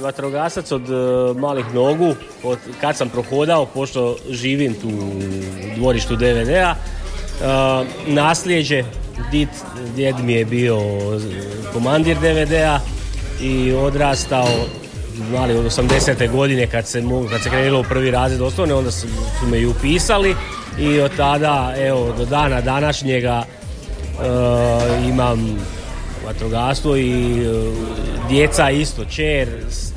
Vatrogasac od e, malih nogu, od kad sam prohodao, pošto živim tu u dvorištu DVD-a, e, nasljeđe, did, djed mi je bio komandir DVD-a i odrastao mali od 80. godine kad se, kad se krenulo u prvi razred osnovne, onda su, su me i upisali i od tada, evo, do dana današnjega e, imam vatrogastvo i e, djeca isto, čer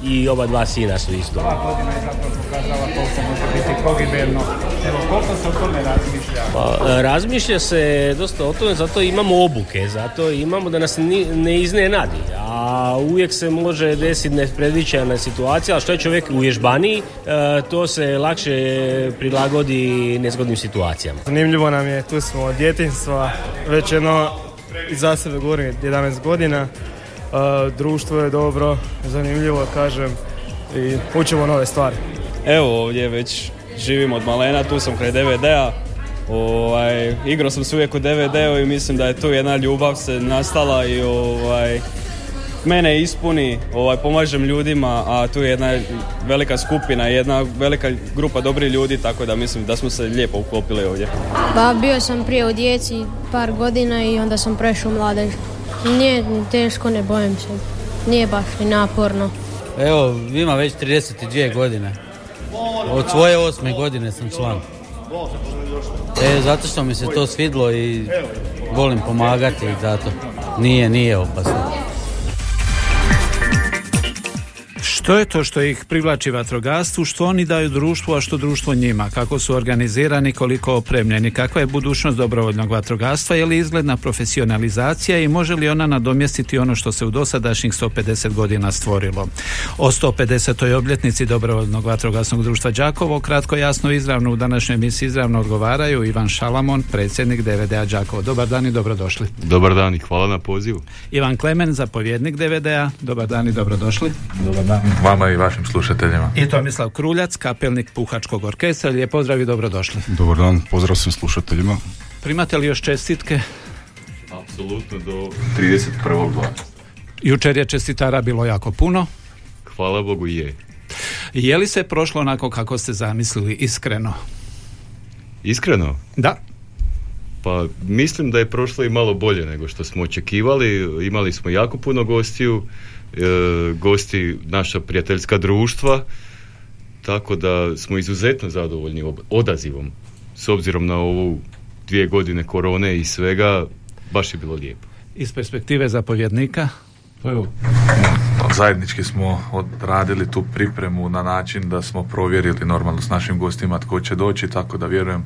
i oba dva sina su isto. godina je zapravo pokazala koliko može biti pogibeljno. Evo, koliko se o tome razmišlja? Pa, e, razmišlja se dosta o tome, zato imamo obuke, zato imamo da nas ni- ne iznenadi, a uvijek se može desiti nepredviđena situacija, ali što je čovjek u vježbaniji, e, to se lakše prilagodi nezgodnim situacijama. Zanimljivo nam je, tu smo od djetinstva, već jedno, za sebe govorim, 11 godina. E, društvo je dobro, zanimljivo, kažem, i učimo nove stvari. Evo ovdje već živim od malena, tu sam kraj DVD-a. Ovaj, igrao sam se uvijek u DVD-u i mislim da je tu jedna ljubav se nastala i ovaj, mene ispuni, ovaj, pomažem ljudima, a tu je jedna velika skupina, jedna velika grupa dobrih ljudi, tako da mislim da smo se lijepo uklopili ovdje. Pa bio sam prije u djeci par godina i onda sam prešao u mladež. Nije ni teško, ne bojim se. Nije baš ni naporno. Evo, ima već 32 godine. Od svoje osme godine sam član. E, zato što mi se to svidlo i volim pomagati i zato. Nije, nije opasno. Što je to što ih privlači vatrogastvu, što oni daju društvu, a što društvo njima? Kako su organizirani, koliko opremljeni? Kakva je budućnost dobrovoljnog vatrogastva? Je li izgledna profesionalizacija i može li ona nadomjestiti ono što se u dosadašnjih 150 godina stvorilo? O 150. obljetnici dobrovoljnog vatrogasnog društva Đakovo, kratko jasno i izravno u današnjoj emisiji izravno odgovaraju Ivan Šalamon, predsjednik DVD-a Đakovo. Dobar dan i dobrodošli. Dobar dan i hvala na pozivu. Ivan Klemen, zapovjednik DVD-a. Dobar dan i dobrodošli. Dobar dan. Vama i vašim slušateljima. I Tomislav Kruljac, kapelnik Puhačkog orkestra. Lijep pozdrav i dobrodošli. Dobar dan, pozdrav svim slušateljima. Primate li još čestitke? Apsolutno do 31.2. Jučer je čestitara bilo jako puno. Hvala Bogu je. Je li se prošlo onako kako ste zamislili iskreno? Iskreno, Da. pa mislim da je prošlo i malo bolje nego što smo očekivali. Imali smo jako puno gostiju, gosti naša prijateljska društva, tako da smo izuzetno zadovoljni ob- odazivom. S obzirom na ovu dvije godine korone i svega, baš je bilo lijepo. Iz perspektive zapovjednika? Pa evo, Zajednički smo odradili tu pripremu na način da smo provjerili normalno s našim gostima tko će doći, tako da vjerujem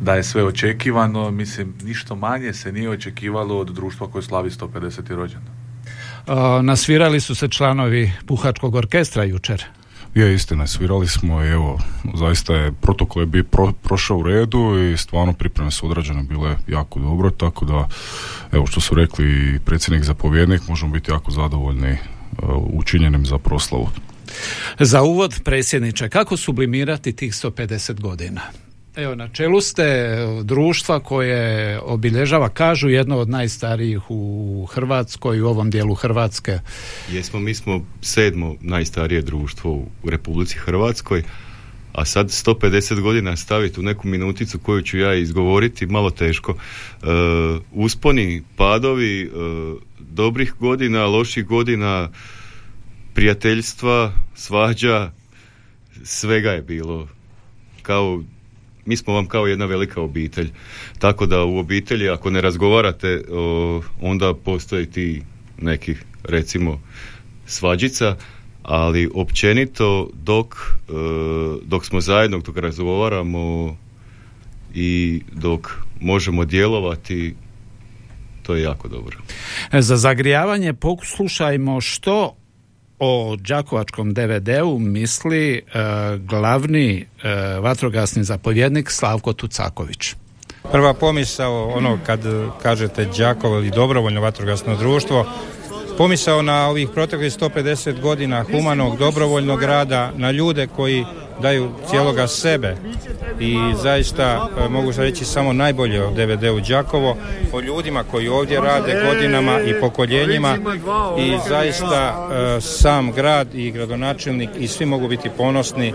da je sve očekivano. Mislim, ništa manje se nije očekivalo od društva koje slavi 150. rođendan. Nasvirali su se članovi Puhačkog orkestra jučer. je istina, svirali smo i evo, zaista je protokol je bi pro- prošao u redu i stvarno pripreme su odrađene bile jako dobro, tako da evo što su rekli i predsjednik zapovjednik, možemo biti jako zadovoljni uh, učinjenim za proslavu. Za uvod, predsjedniče, kako sublimirati tih 150 godina? Evo, na čelu ste e, društva koje obilježava, kažu, jedno od najstarijih u Hrvatskoj, u ovom dijelu Hrvatske. Jesmo, mi smo sedmo najstarije društvo u Republici Hrvatskoj, a sad 150 godina staviti u neku minuticu koju ću ja izgovoriti, malo teško. E, usponi, padovi, e, dobrih godina, loših godina, prijateljstva, svađa, svega je bilo. Kao, mi smo vam kao jedna velika obitelj. Tako da u obitelji ako ne razgovarate, o, onda postoji ti nekih, recimo, svađica, ali općenito dok, e, dok smo zajedno, dok razgovaramo i dok možemo djelovati, to je jako dobro. Za zagrijavanje poslušajmo što o Đakovačkom DVD-u misli e, glavni e, vatrogasni zapovjednik Slavko Tucaković. Prva pomisao, ono kad kažete Đakovo ili dobrovoljno vatrogasno društvo, pomisao na ovih proteklih 150 godina humanog dobrovoljnog rada, na ljude koji daju cijeloga sebe. I zaista e, mogu reći samo najbolje o DVD-u Đakovo, o ljudima koji ovdje rade godinama i pokoljenjima. I zaista e, sam grad i gradonačelnik i svi mogu biti ponosni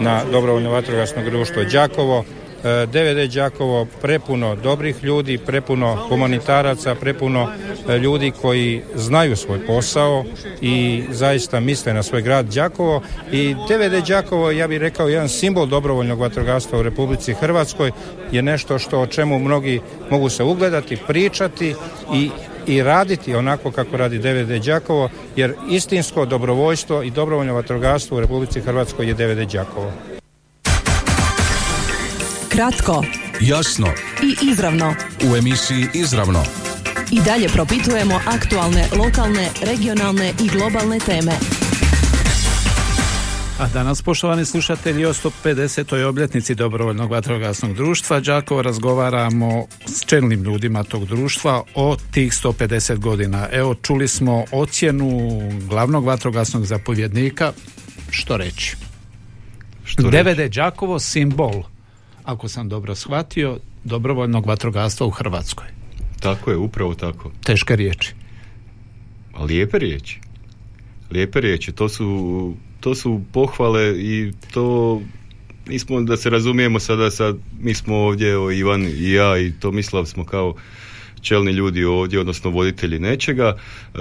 na dobrovoljno vatrogasno društvo Đakovo DVD Đakovo prepuno dobrih ljudi, prepuno humanitaraca, prepuno e, ljudi koji znaju svoj posao i zaista misle na svoj grad Đakovo i DVD Đakovo ja bih rekao jedan simbol dobrovoljnog vatrogastva u Republici Hrvatskoj je nešto što o čemu mnogi mogu se ugledati, pričati i i raditi onako kako radi DVD Đakovo, jer istinsko dobrovoljstvo i dobrovoljno vatrogastvo u Republici Hrvatskoj je DVD Đakovo. Kratko, Jasno i izravno. u emisiji Izravno. I dalje propitujemo aktualne, lokalne, regionalne i globalne teme. A danas, poštovani slušatelji, o 150. obljetnici Dobrovoljnog vatrogasnog društva Đakovo razgovaramo s čelnim ljudima tog društva o tih 150 godina. Evo, čuli smo ocjenu glavnog vatrogasnog zapovjednika. Što reći? Što DVD Đakovo simbol, ako sam dobro shvatio, dobrovoljnog vatrogastva u Hrvatskoj. Tako je, upravo tako. Teške riječi. A lijepe riječi. Lijepe riječi, to su, to su pohvale i to nismo da se razumijemo sada, sad mi smo ovdje, o, Ivan i ja i to mislav smo kao čelni ljudi ovdje, odnosno voditelji nečega. E,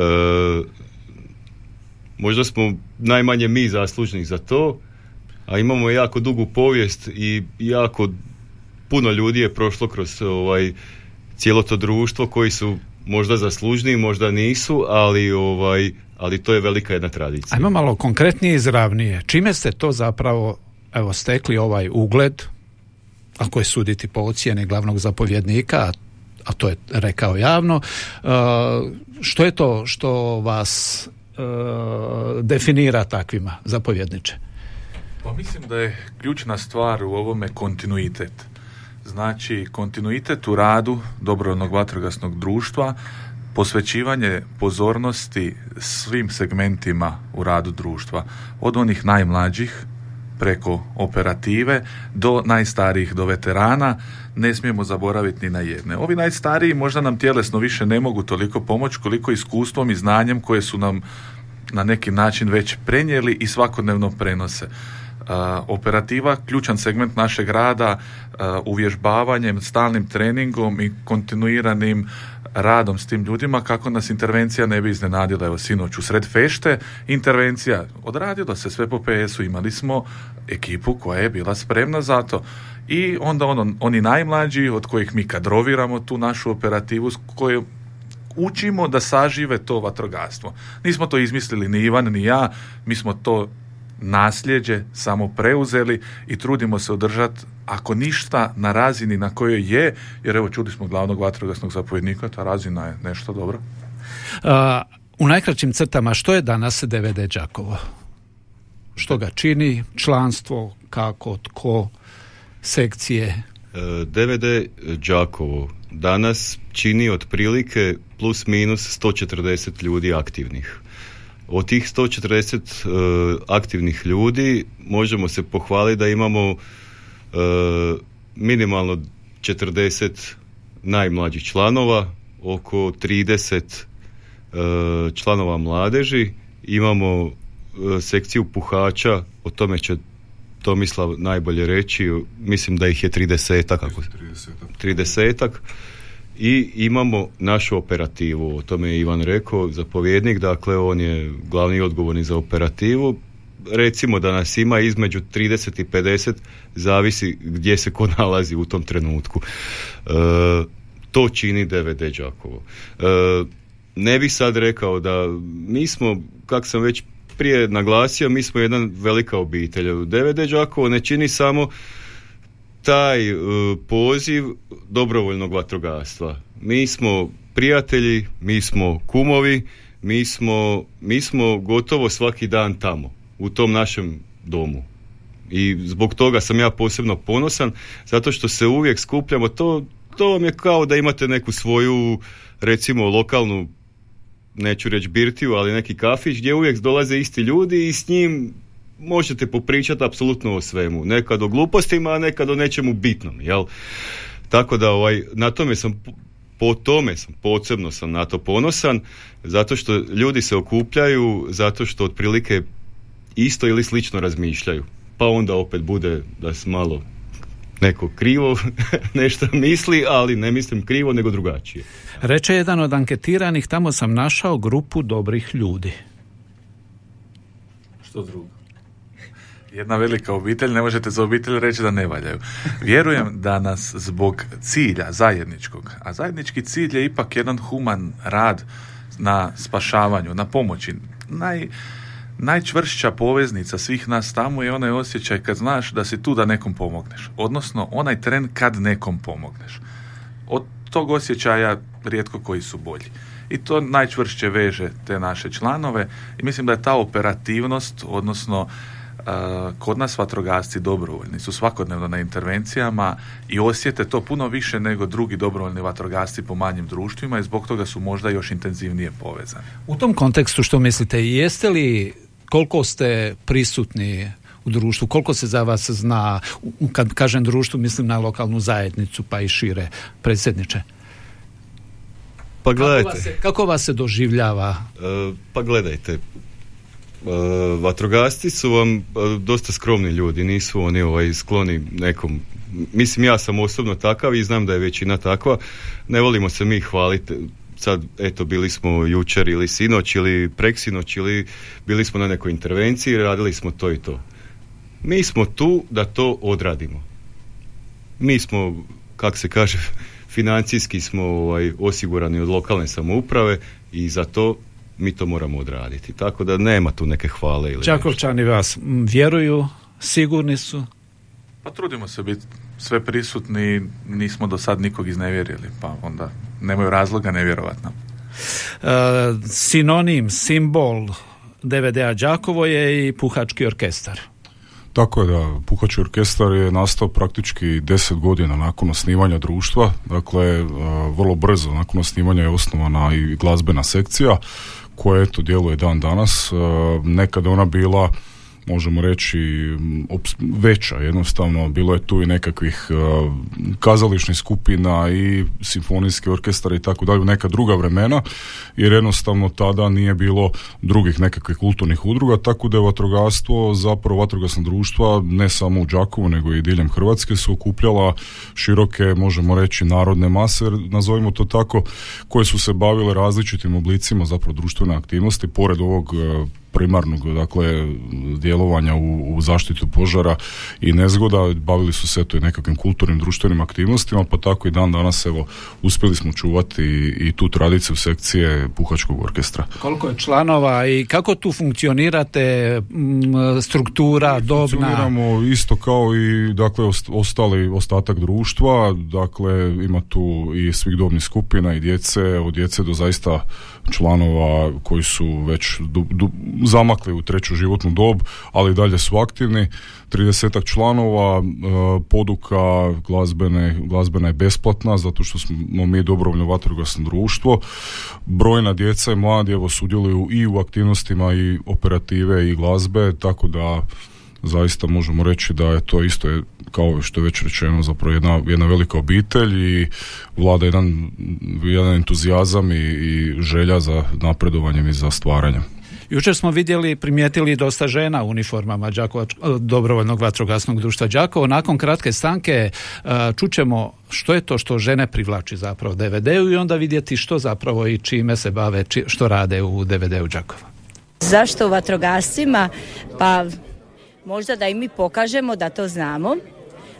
možda smo najmanje mi zaslužni za to, a imamo jako dugu povijest i jako puno ljudi je prošlo kroz ovaj cijelo to društvo koji su možda zaslužniji, možda nisu, ali ovaj ali to je velika jedna tradicija. Ajmo malo konkretnije i izravnije. Čime ste to zapravo evo, stekli ovaj ugled, ako je suditi po ocjeni glavnog zapovjednika, a- to je rekao javno, uh, što je to što vas uh, definira takvima zapovjedniče? Pa mislim da je ključna stvar u ovome kontinuitet. Znači, kontinuitet u radu dobrovoljnog vatrogasnog društva, posvećivanje pozornosti svim segmentima u radu društva, od onih najmlađih preko operative do najstarijih, do veterana, ne smijemo zaboraviti ni na jedne. Ovi najstariji možda nam tjelesno više ne mogu toliko pomoći koliko iskustvom i znanjem koje su nam na neki način već prenijeli i svakodnevno prenose. Operativa, ključan segment našeg rada, uvježbavanjem, stalnim treningom i kontinuiranim radom s tim ljudima kako nas intervencija ne bi iznenadila. Evo sinoć u sred fešte intervencija, odradilo se sve po PS-u, imali smo ekipu koja je bila spremna za to. I onda ono, oni najmlađi od kojih mi kadroviramo tu našu operativu s učimo da sažive to vatrogastvo. Nismo to izmislili ni Ivan ni ja, mi smo to nasljeđe samo preuzeli i trudimo se održati ako ništa na razini na kojoj je, jer evo čuli smo glavnog vatrogasnog zapovjednika, ta razina je nešto dobro. Uh, u najkraćim crtama, što je danas DVD Đakovo? Što ga čini? Članstvo? Kako? Tko? Sekcije? E, DVD Đakovo danas čini otprilike plus minus 140 ljudi aktivnih. Od tih 140 e, aktivnih ljudi možemo se pohvaliti da imamo e, minimalno 40 najmlađih članova, oko 30 e, članova mladeži, imamo e, sekciju puhača, o tome će Tomislav najbolje reći, mislim da ih je 30 kako 30 i imamo našu operativu, o tome je Ivan rekao, zapovjednik, dakle on je glavni odgovorni za operativu. Recimo da nas ima između 30 i 50, zavisi gdje se ko nalazi u tom trenutku. E, to čini DVD Đakovo. E, ne bih sad rekao da mi smo, kak sam već prije naglasio, mi smo jedna velika obitelj. DVD Đakovo ne čini samo taj e, poziv dobrovoljnog vatrogastva. Mi smo prijatelji, mi smo kumovi, mi smo, mi smo gotovo svaki dan tamo, u tom našem domu. I zbog toga sam ja posebno ponosan, zato što se uvijek skupljamo, to, to vam je kao da imate neku svoju, recimo, lokalnu neću reći birtiju, ali neki kafić gdje uvijek dolaze isti ljudi i s njim možete popričati apsolutno o svemu. Nekad o glupostima, a nekad o nečemu bitnom, jel? Tako da ovaj, na tome sam po tome sam, posebno sam na to ponosan, zato što ljudi se okupljaju, zato što otprilike isto ili slično razmišljaju. Pa onda opet bude da se malo neko krivo nešto misli, ali ne mislim krivo, nego drugačije. Reče jedan od anketiranih, tamo sam našao grupu dobrih ljudi. Što drugo? Jedna velika obitelj, ne možete za obitelj reći da ne valjaju. Vjerujem da nas zbog cilja zajedničkog, a zajednički cilj je ipak jedan human rad na spašavanju, na pomoći. Naj, najčvršća poveznica svih nas tamo je onaj osjećaj kad znaš da si tu da nekom pomogneš. Odnosno, onaj tren kad nekom pomogneš. Od tog osjećaja rijetko koji su bolji. I to najčvršće veže te naše članove i mislim da je ta operativnost, odnosno kod nas vatrogasci dobrovoljni su svakodnevno na intervencijama i osjete to puno više nego drugi dobrovoljni vatrogasci po manjim društvima i zbog toga su možda još intenzivnije povezani. U tom kontekstu što mislite, jeste li koliko ste prisutni u društvu, koliko se za vas zna, kad kažem društvu mislim na lokalnu zajednicu pa i šire, predsjedniče? Pa gledajte. Kako vas se, kako vas se doživljava? E, pa gledajte, vatrogasci su vam e, dosta skromni ljudi, nisu oni ovaj, skloni nekom mislim ja sam osobno takav i znam da je većina takva ne volimo se mi hvaliti sad eto bili smo jučer ili sinoć ili preksinoć ili bili smo na nekoj intervenciji radili smo to i to. Mi smo tu da to odradimo. Mi smo kak se kaže financijski smo ovaj, osigurani od lokalne samouprave i za to mi to moramo odraditi. Tako da nema tu neke hvale. Ili Čakovčani vas vjeruju, sigurni su? Pa trudimo se biti sve prisutni, nismo do sad nikog iznevjerili, pa onda nemaju razloga nevjerovat nam. E, sinonim, simbol DVD-a Đakovo je i puhački orkestar. Tako je da, Puhački orkestar je nastao praktički deset godina nakon osnivanja društva, dakle e, vrlo brzo nakon osnivanja je osnovana i glazbena sekcija koja eto djeluje dan danas. E, nekada ona bila možemo reći veća jednostavno. Bilo je tu i nekakvih e, kazališnih skupina i simfonijski orkestar i tako dalje neka druga vremena jer jednostavno tada nije bilo drugih nekakvih kulturnih udruga tako da je vatrogastvo zapravo vatrogasna društva ne samo u Đakovu nego i diljem Hrvatske su okupljala široke možemo reći narodne mase nazovimo to tako koje su se bavile različitim oblicima zapravo društvene aktivnosti pored ovog e, primarnog dakle djelovanja u, u zaštitu požara i nezgoda bavili su se to i nekakvim kulturnim društvenim aktivnostima pa tako i dan danas evo uspjeli smo čuvati i, tu tradiciju sekcije puhačkog orkestra. Koliko je članova i kako tu funkcionirate struktura, dobna? Funkcioniramo isto kao i dakle ostali ostatak društva, dakle ima tu i svih dobnih skupina i djece, od djece do zaista članova koji su već du, du, zamakli u treću životnu dob, ali dalje su aktivni. 30 članova, e, poduka glazbene, glazbena je besplatna zato što smo mi dobrovoljno vatrogasno društvo. Brojna djeca i mladi evo sudjeluju i u aktivnostima i operative i glazbe, tako da zaista možemo reći da je to isto je, kao što je već rečeno zapravo jedna, jedna velika obitelj i vlada jedan, jedan entuzijazam i, i želja za napredovanjem i za stvaranjem. Jučer smo vidjeli, primijetili dosta žena u uniformama Đakovač, dobrovoljnog vatrogasnog društva Đakovo. Nakon kratke stanke e, čućemo što je to što žene privlači zapravo DVD-u i onda vidjeti što zapravo i čime se bave, što rade u DVD-u Đakova. Zašto u vatrogascima? Pa možda da i mi pokažemo da to znamo,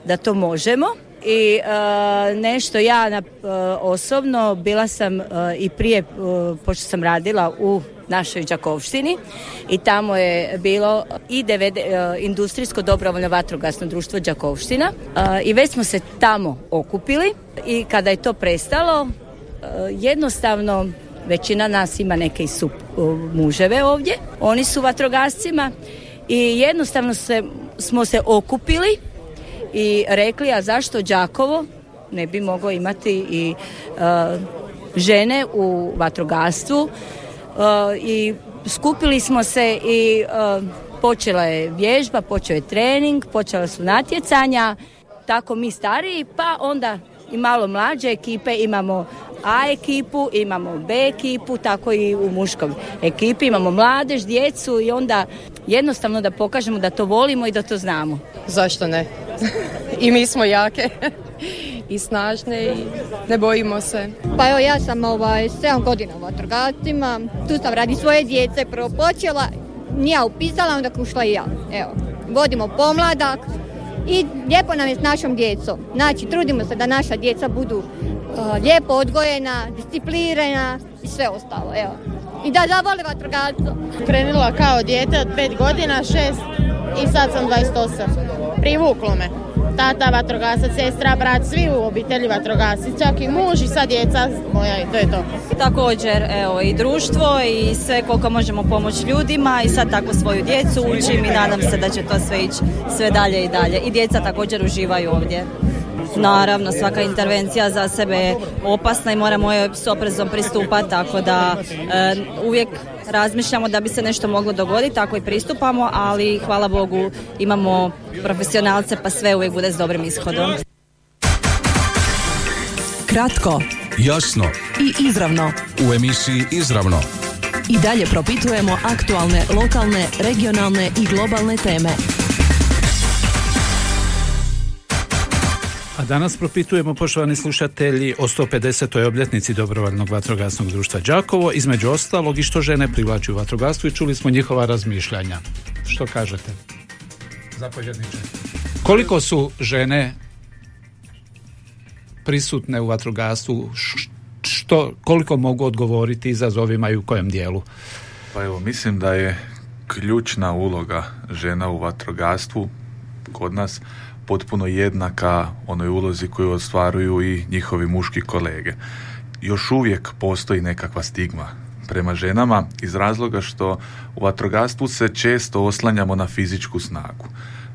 da to možemo i e, nešto ja na, e, osobno bila sam e, i prije pošto sam radila u našoj Đakovštini i tamo je bilo i DVD, industrijsko dobrovoljno vatrogasno društvo Đakovština i već smo se tamo okupili i kada je to prestalo jednostavno većina nas ima neke su muževe ovdje, oni su vatrogascima i jednostavno se, smo se okupili i rekli, a zašto Đakovo ne bi moglo imati i e, žene u vatrogastvu? E, i skupili smo se i e, počela je vježba, počeo je trening, počela su natjecanja, tako mi stariji, pa onda i malo mlađe ekipe imamo A ekipu, imamo B ekipu, tako i u muškom ekipi imamo mladež, djecu i onda jednostavno da pokažemo da to volimo i da to znamo. Zašto ne? I mi smo jake i snažne i ne bojimo se. Pa evo ja sam ovaj, 7 godina u vatrogascima, tu sam radi svoje djece prvo počela, nije upisala, onda ušla i ja. Evo, vodimo pomladak i lijepo nam je s našom djecom. Znači, trudimo se da naša djeca budu lijepo odgojena, disciplinirana i sve ostalo, evo. I da zavoli vatrogasco. Krenula kao dijete od 5 godina, 6 i sad sam 28. Privuklo me tata vatrogasac, sestra, brat, svi u obitelji vatrogasci, čak i muž i sad djeca moja i to je to. Također, evo, i društvo i sve koliko možemo pomoći ljudima i sad tako svoju djecu učim i nadam se da će to sve ići sve dalje i dalje. I djeca također uživaju ovdje. Naravno, svaka intervencija za sebe je opasna i moramo je s oprezom pristupati, tako da e, uvijek razmišljamo da bi se nešto moglo dogoditi, tako i pristupamo, ali hvala Bogu imamo profesionalce pa sve uvijek bude s dobrim ishodom. Kratko, Jasno i izravno. u emisiji Izravno. I dalje propitujemo aktualne, lokalne, regionalne i globalne teme. A danas propitujemo, poštovani slušatelji, o 150. obljetnici dobrovoljnog vatrogasnog društva Đakovo, između ostalog i što žene privlači u vatrogastvu i čuli smo njihova razmišljanja. Što kažete? Zapovjedniče. Koliko su žene prisutne u vatrogastvu? Što, koliko mogu odgovoriti izazovima i u kojem dijelu? Pa evo, mislim da je ključna uloga žena u vatrogastvu kod nas potpuno jednaka onoj ulozi koju ostvaruju i njihovi muški kolege. Još uvijek postoji nekakva stigma prema ženama iz razloga što u vatrogastvu se često oslanjamo na fizičku snagu.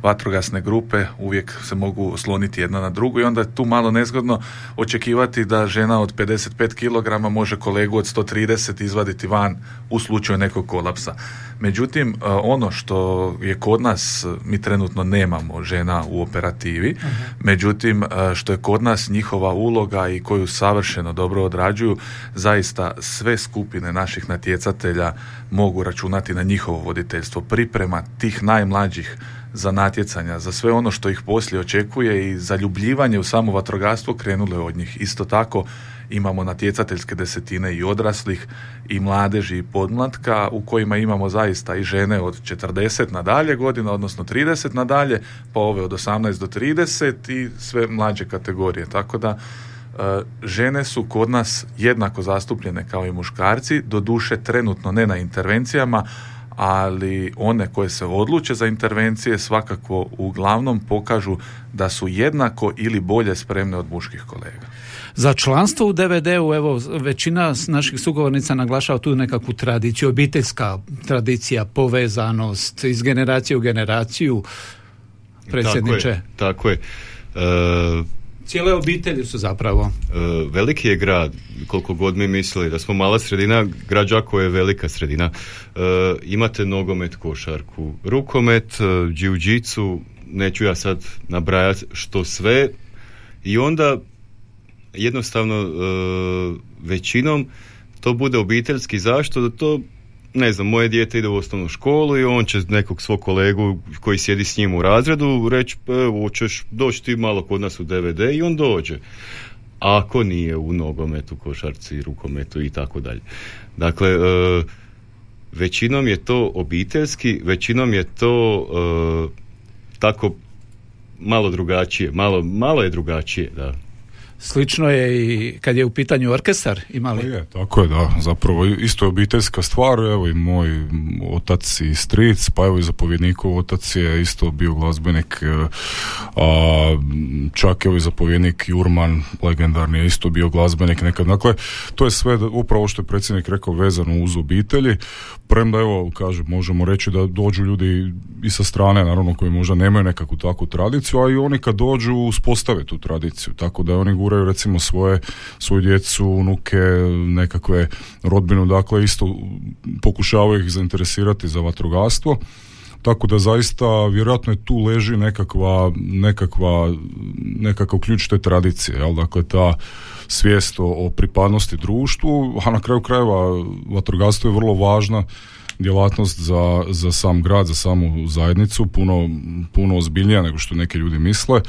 Vatrogasne grupe uvijek se mogu osloniti jedna na drugu i onda je tu malo nezgodno očekivati da žena od 55 kg može kolegu od 130 izvaditi van u slučaju nekog kolapsa. Međutim, e, ono što je kod nas, mi trenutno nemamo žena u operativi, međutim, e, što je kod nas njihova uloga i koju savršeno dobro odrađuju, zaista sve skupine naših natjecatelja mogu računati na njihovo voditeljstvo. Priprema tih najmlađih za natjecanja, za sve ono što ih poslije očekuje i zaljubljivanje u samo vatrogastvo krenulo je od njih. Isto tako imamo natjecateljske desetine i odraslih i mladeži i podmlatka u kojima imamo zaista i žene od 40 nadalje godina, odnosno 30 nadalje, pa ove od 18 do 30 i sve mlađe kategorije. Tako da e, žene su kod nas jednako zastupljene kao i muškarci, doduše trenutno ne na intervencijama, ali one koje se odluče za intervencije svakako uglavnom pokažu da su jednako ili bolje spremne od muških kolega. Za članstvo u DVD-u, evo, većina naših sugovornica naglašava tu nekakvu tradiciju, obiteljska tradicija, povezanost iz generacije u generaciju, predsjedniče. Tako je. Tako je. E, Cijele obitelji su zapravo. E, veliki je grad, koliko god mi mislili da smo mala sredina, grad Đakovo je velika sredina. E, imate nogomet, košarku, rukomet, e, džiu neću ja sad nabrajati što sve i onda jednostavno e, većinom to bude obiteljski zašto da to ne znam, moje dijete ide u osnovnu školu i on će nekog svog kolegu koji sjedi s njim u razredu reći, "Pa evo, hoćeš doći ti malo kod nas u DVD i on dođe. Ako nije u nogometu, košarci, rukometu i tako dalje. Dakle, e, većinom je to obiteljski, većinom je to e, tako malo drugačije, malo, malo je drugačije, da. Slično je i kad je u pitanju orkestar, imali? Pa je, tako je, da. Zapravo isto je obiteljska stvar, evo i moj otac i stric, pa evo i zapovjednikov otac je isto bio glazbenik, e, a čak evo i zapovjednik Jurman, legendarni je isto bio glazbenik nekad. Dakle, to je sve upravo što je predsjednik rekao vezano uz obitelji, premda evo, kaže, možemo reći da dođu ljudi i sa strane, naravno, koji možda nemaju nekakvu takvu tradiciju, a i oni kad dođu uspostave tu tradiciju, tako da oni guraju recimo svoje, svoju djecu, unuke, nekakve rodbinu, dakle isto pokušavaju ih zainteresirati za vatrogastvo. Tako da zaista vjerojatno je tu leži nekakva, nekakva, nekakav ključ te tradicije, jel? dakle ta svijest o, pripadnosti društvu, a na kraju krajeva vatrogastvo je vrlo važna djelatnost za, za sam grad, za samu zajednicu, puno, puno ozbiljnija nego što neki ljudi misle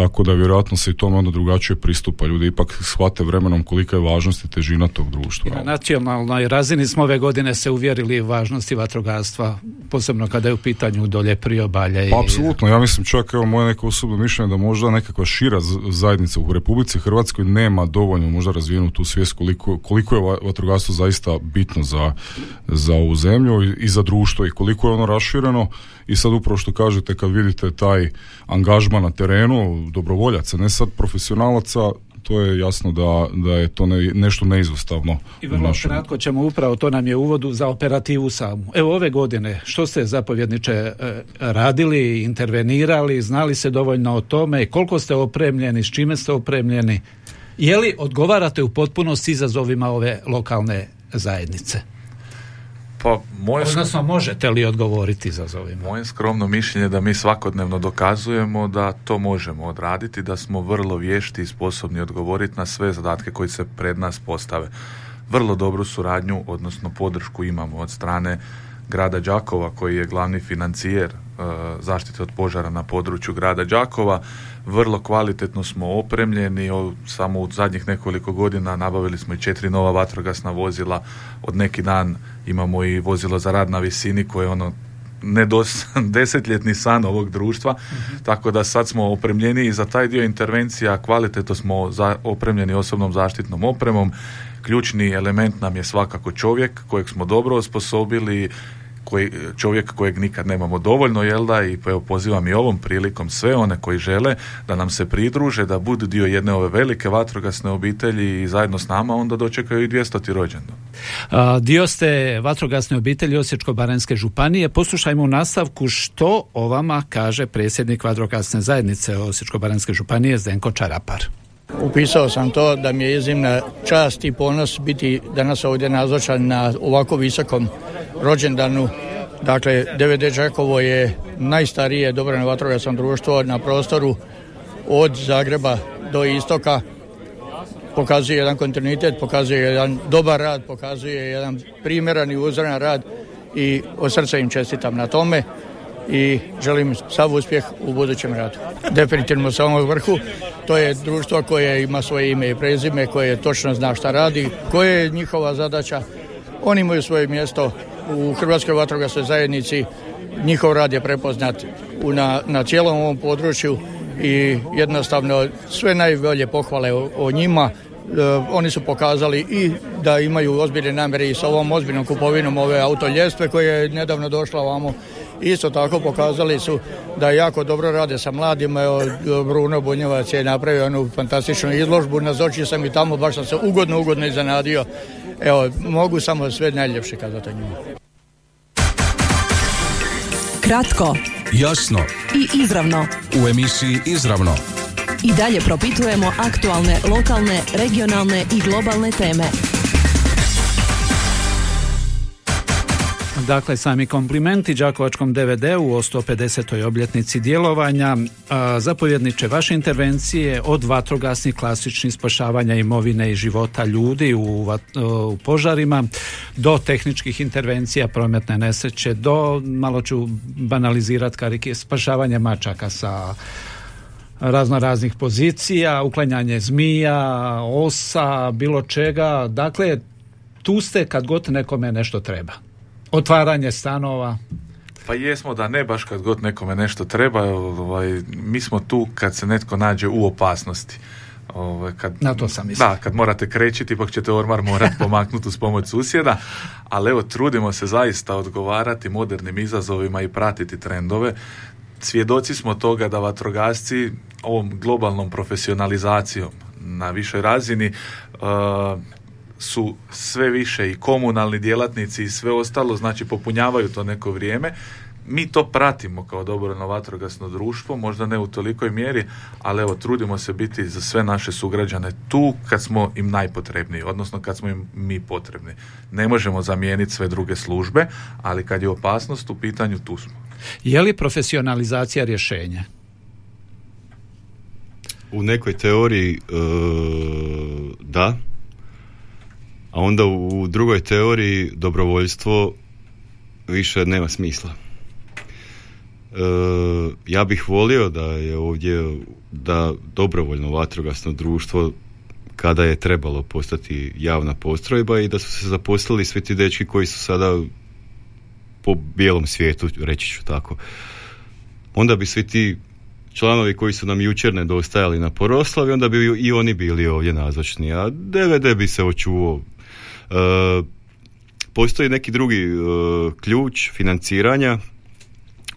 tako da vjerojatno se i tome onda drugačije pristupa. Ljudi ipak shvate vremenom kolika je važnost i težina tog društva. na nacionalnoj razini smo ove godine se uvjerili važnosti vatrogastva, posebno kada je u pitanju dolje priobalja. I... Pa, apsolutno, ja mislim čak, evo moje neko osobno mišljenje da možda nekakva šira zajednica u Republici Hrvatskoj nema dovoljno možda razvijenu tu svijest koliko, koliko je vatrogastvo zaista bitno za, za ovu zemlju i, i za društvo i koliko je ono rašireno i sad upravo što kažete kad vidite taj angažman na terenu dobrovoljaca, ne sad profesionalaca, to je jasno da, da je to ne, nešto neizostavno. I vrlo kratko ćemo upravo, to nam je uvodu za operativu samu. Evo ove godine, što ste zapovjedniče e, radili, intervenirali, znali se dovoljno o tome, koliko ste opremljeni, s čime ste opremljeni, je li odgovarate u potpunosti izazovima ove lokalne zajednice? Pa moje Odnosno, možete li odgovoriti izazovima? Moje skromno mišljenje da mi svakodnevno dokazujemo da to možemo odraditi, da smo vrlo vješti i sposobni odgovoriti na sve zadatke koji se pred nas postave. Vrlo dobru suradnju, odnosno podršku imamo od strane grada Đakova koji je glavni financijer zaštite od požara na području grada Đakova. Vrlo kvalitetno smo opremljeni, samo u zadnjih nekoliko godina nabavili smo i četiri nova vatrogasna vozila. Od neki dan imamo i vozilo za rad na visini koje je ono nedos, desetljetni san ovog društva, mhm. tako da sad smo opremljeni i za taj dio intervencija kvalitetno smo za, opremljeni osobnom zaštitnom opremom. Ključni element nam je svakako čovjek kojeg smo dobro osposobili, koji, čovjek kojeg nikad nemamo dovoljno, jel da, i evo pozivam i ovom prilikom sve one koji žele da nam se pridruže, da budu dio jedne ove velike vatrogasne obitelji i zajedno s nama onda dočekaju i 200. rođendan. dio ste vatrogasne obitelji Osječko-Baranjske županije. Poslušajmo u nastavku što o vama kaže predsjednik vatrogasne zajednice Osječko-Baranjske županije Zdenko Čarapar. Upisao sam to da mi je iznimna čast i ponos biti danas ovdje nazočan na ovako visokom rođendanu. Dakle, DVD Đakovo je najstarije dobrovoljno vatrogasno društvo na prostoru od Zagreba do istoka. Pokazuje jedan kontinuitet, pokazuje jedan dobar rad, pokazuje jedan primjeran i uzoran rad i od srca im čestitam na tome i želim sav uspjeh u budućem radu. Definitivno sa ovom vrhu, to je društvo koje ima svoje ime i prezime, koje točno zna šta radi, koje je njihova zadaća. Oni imaju svoje mjesto u Hrvatskoj vatrogasnoj zajednici, njihov rad je prepoznat na, na cijelom ovom području i jednostavno sve najbolje pohvale o, njima. E, oni su pokazali i da imaju ozbiljne namjere i s ovom ozbiljnom kupovinom ove autoljestve koje je nedavno došla ovamo Isto tako pokazali su da jako dobro rade sa mladima. Evo, Bruno Bunjevac je napravio onu fantastičnu izložbu. Nazočio sam i tamo, baš sam se ugodno, ugodno iznenadio. Evo, mogu samo sve najljepše kazati o njima. Kratko, jasno i izravno. U emisiji Izravno. I dalje propitujemo aktualne, lokalne, regionalne i globalne teme. Dakle, sami komplimenti Đakovačkom DVD-u o 150. obljetnici djelovanja. Zapovjedniče, vaše intervencije od vatrogasnih klasičnih spašavanja imovine i života ljudi u, u požarima do tehničkih intervencija, prometne nesreće, do, malo ću banalizirati karike, spašavanja mačaka sa razno raznih pozicija, uklanjanje zmija, osa, bilo čega. Dakle, tu ste kad god nekome nešto treba otvaranje stanova. Pa jesmo da ne baš kad god nekome nešto treba, ovaj, mi smo tu kad se netko nađe u opasnosti. Ovaj, kad, Na to sam mislio. Da, kad morate krećiti, ipak ćete ormar morati pomaknuti uz pomoć susjeda, ali evo, trudimo se zaista odgovarati modernim izazovima i pratiti trendove. Svjedoci smo toga da vatrogasci ovom globalnom profesionalizacijom na višoj razini uh, su sve više i komunalni djelatnici i sve ostalo, znači popunjavaju to neko vrijeme. Mi to pratimo kao dobrovoljno vatrogasno društvo, možda ne u tolikoj mjeri, ali evo trudimo se biti za sve naše sugrađane tu kad smo im najpotrebniji, odnosno kad smo im mi potrebni. Ne možemo zamijeniti sve druge službe, ali kad je opasnost u pitanju tu smo. Je li profesionalizacija rješenje? U nekoj teoriji e, da, a onda u drugoj teoriji dobrovoljstvo više nema smisla. E, ja bih volio da je ovdje da dobrovoljno vatrogasno društvo kada je trebalo postati javna postrojba i da su se zaposlili svi ti dečki koji su sada po bijelom svijetu, reći ću tako. Onda bi svi ti članovi koji su nam jučer nedostajali na poroslavi, onda bi i oni bili ovdje nazočni, a DVD bi se očuvao. E, postoji neki drugi e, ključ financiranja,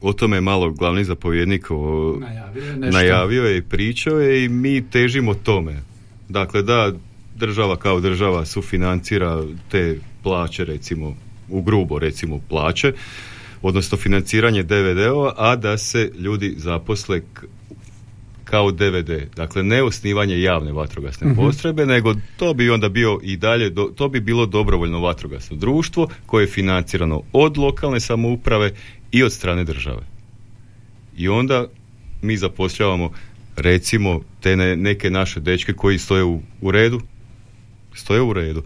o tome je malo glavni zapovjednik o, Najavio, najavio je i pričao je i mi težimo tome. Dakle, da država kao država sufinancira te plaće, recimo, u grubo recimo plaće, odnosno financiranje DVD-ova, a da se ljudi zaposle kao DVD. Dakle, ne osnivanje javne vatrogasne Mhm. postrojbe, nego to bi onda bio i dalje, do- to bi bilo dobrovoljno vatrogasno društvo koje je financirano od lokalne samouprave i od strane države. I onda mi zapošljavamo recimo te ne- neke naše dečke koji stoje u, u redu, stoje u redu.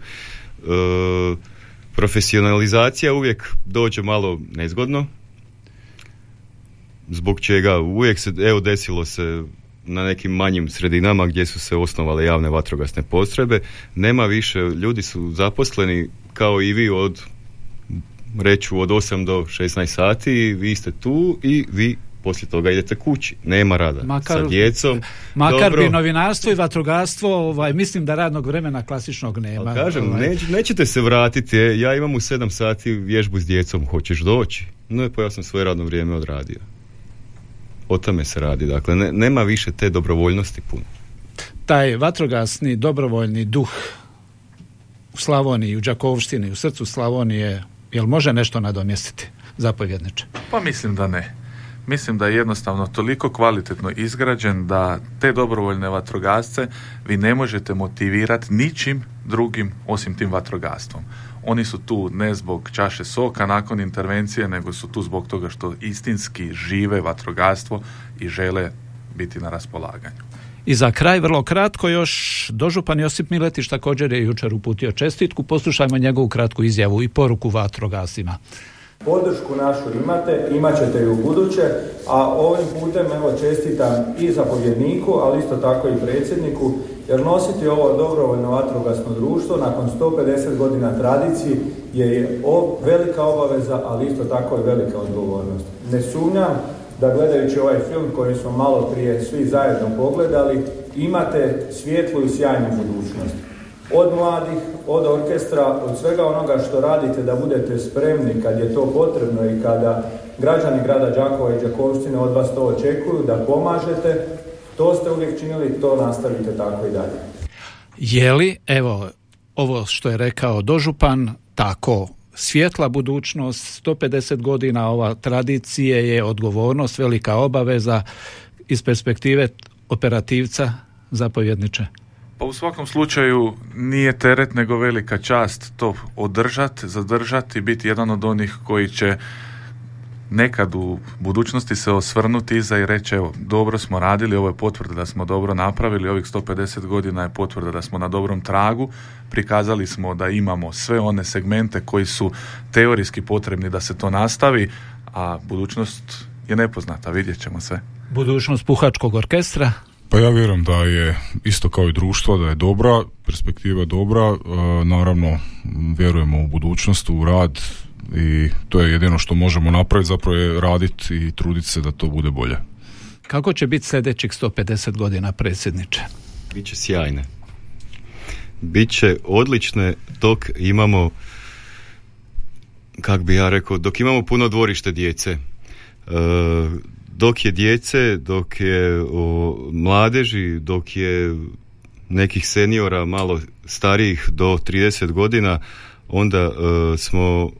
E, profesionalizacija uvijek dođe malo nezgodno, zbog čega uvijek se, evo desilo se na nekim manjim sredinama gdje su se osnovale javne vatrogasne postrojbe, nema više, ljudi su zaposleni kao i vi od reću od 8 do 16 sati, vi ste tu i vi poslije toga idete kući. Nema rada Makar- sa djecom. Makar Dobro. bi novinarstvo i vatrogastvo, ovaj, mislim da radnog vremena klasičnog nema. Kažem, Ovaj, neć- nećete se vratiti, e, ja imam u 7 sati vježbu s djecom, hoćeš doći? No, pa ja sam svoje radno vrijeme odradio. O tome se radi, dakle, ne- nema više te dobrovoljnosti puno. taj vatrogasni dobrovoljni duh u Slavoniji, u Đakovštini, u srcu Slavonije, jel može nešto nadomjestiti zapovjedniče? Pa mislim da ne. Mislim da je jednostavno toliko kvalitetno izgrađen da te dobrovoljne vatrogasce vi ne možete motivirati ničim drugim osim tim vatrogastvom. Oni su tu ne zbog čaše soka nakon intervencije, nego su tu zbog toga što istinski žive vatrogastvo i žele biti na raspolaganju. I za kraj, vrlo kratko još, dožupan Josip Miletić također je jučer uputio čestitku, poslušajmo njegovu kratku izjavu i poruku vatrogasima. Podršku našu imate, imat ćete i u buduće, a ovim putem evo čestitam i zapovjedniku, ali isto tako i predsjedniku, jer nositi ovo dobrovoljno vatrogasno društvo nakon 150 godina tradiciji je velika obaveza, ali isto tako i velika odgovornost. Ne sumnjam da gledajući ovaj film koji smo malo prije svi zajedno pogledali, imate svijetlu i sjajnu budućnost od mladih, od orkestra, od svega onoga što radite da budete spremni kad je to potrebno i kada građani grada Đakova i Đakovštine od vas to očekuju, da pomažete, to ste uvijek činili, to nastavite tako i dalje. Je li, evo, ovo što je rekao dožupan, tako svjetla budućnost, 150 godina ova tradicije je odgovornost, velika obaveza iz perspektive operativca zapovjedniče? Pa u svakom slučaju nije teret nego velika čast to održati, zadržati i biti jedan od onih koji će nekad u budućnosti se osvrnuti iza i reći evo dobro smo radili, ovo je potvrda da smo dobro napravili, ovih 150 godina je potvrda da smo na dobrom tragu, prikazali smo da imamo sve one segmente koji su teorijski potrebni da se to nastavi, a budućnost je nepoznata, vidjet ćemo sve. Budućnost puhačkog orkestra? Pa ja vjerujem da je isto kao i društvo, da je dobra, perspektiva je dobra, e, naravno vjerujemo u budućnost, u rad i to je jedino što možemo napraviti, zapravo je raditi i truditi se da to bude bolje. Kako će biti sljedećih 150 godina predsjedniče? Biće sjajne. Biće odlične dok imamo kak bi ja rekao, dok imamo puno dvorište djece. E, dok je djece, dok je o, mladeži, dok je nekih seniora malo starijih do 30 godina, onda e, smo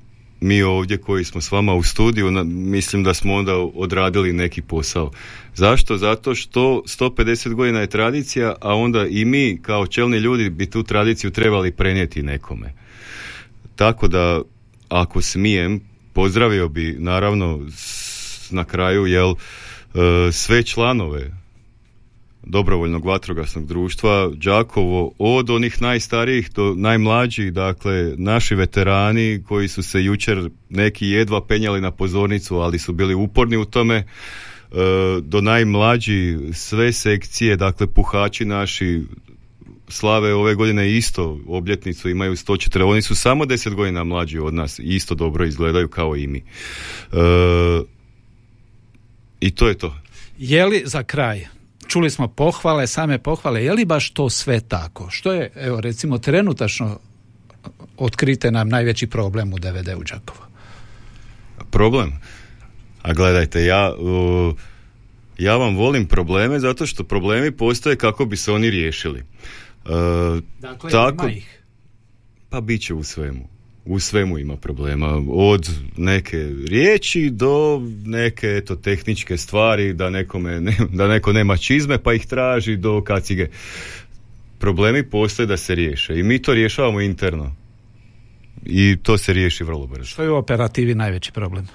mi ovdje koji smo s vama u studiju, mislim da smo onda odradili neki posao. Zašto? Zato što 150 godina je tradicija, a onda i mi kao čelni ljudi bi tu tradiciju trebali prenijeti nekome. Tako da, ako smijem, pozdravio bi naravno na kraju jel, e, sve članove dobrovoljnog vatrogasnog društva Đakovo od onih najstarijih do najmlađih, dakle naši veterani koji su se jučer neki jedva penjali na pozornicu, ali su bili uporni u tome, e, do najmlađi sve sekcije, dakle puhači naši slave ove godine isto obljetnicu imaju 104, oni su samo 10 godina mlađi od nas i isto dobro izgledaju kao i mi. E, I to je to. Je li za kraj čuli smo pohvale, same pohvale, je li baš to sve tako? Što je, evo recimo, trenutačno otkrite nam najveći problem u DVD u Đakovo? Problem? A gledajte, ja, ja vam volim probleme zato što problemi postoje kako bi se oni riješili. Uh, dakle, tako, ima ih? Pa bit će u svemu u svemu ima problema. Od neke riječi do neke eto, tehničke stvari, da, nekome ne, da neko nema čizme pa ih traži do kacige. Problemi postoje da se riješe i mi to rješavamo interno. I to se riješi vrlo brzo. Što je u operativi najveći problem?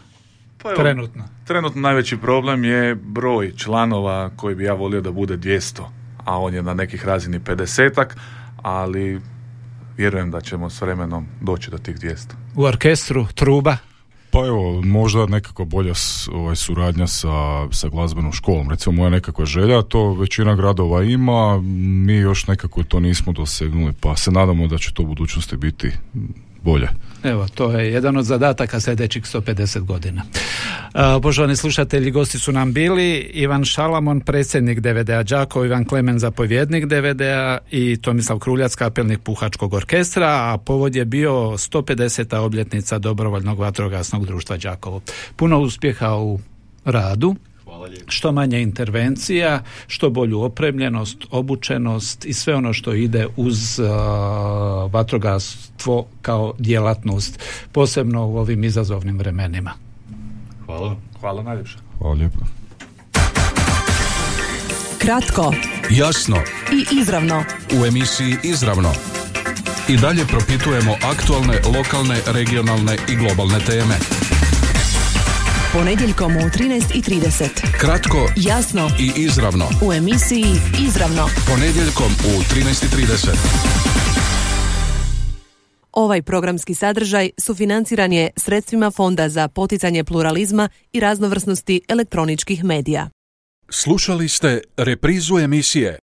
Pa trenutno. Trenutno najveći problem je broj članova koji bi ja volio da bude 200, a on je na nekih razini 50 ali vjerujem da ćemo s vremenom doći do tih 200. U orkestru, truba? Pa evo, možda nekako bolja ovaj, suradnja sa, sa glazbenom školom. Recimo moja nekakva želja, to većina gradova ima, mi još nekako to nismo dosegnuli, pa se nadamo da će to u budućnosti biti bolje. Evo, to je jedan od zadataka sljedećih 150 godina. Uh, poštovani slušatelji, gosti su nam bili Ivan Šalamon, predsjednik DVD-a Đakovo, Ivan Klemen, zapovjednik DVD-a i Tomislav Kruljac, kapelnik Puhačkog orkestra, a povod je bio 150. obljetnica dobrovoljnog vatrogasnog društva Đakovo. Puno uspjeha u radu što manje intervencija, što bolju opremljenost, obučenost i sve ono što ide uz uh, vatrogastvo kao djelatnost, posebno u ovim izazovnim vremenima. Hvala. Hvala najljepše. Hvala lijepo. Kratko, jasno i izravno. U emisiji Izravno i dalje propitujemo aktualne, lokalne, regionalne i globalne teme ponedjeljkom u 13.30. Kratko, jasno i izravno. U emisiji Izravno. Ponedjeljkom u 13.30. Ovaj programski sadržaj sufinanciran je sredstvima Fonda za poticanje pluralizma i raznovrsnosti elektroničkih medija. Slušali ste reprizu emisije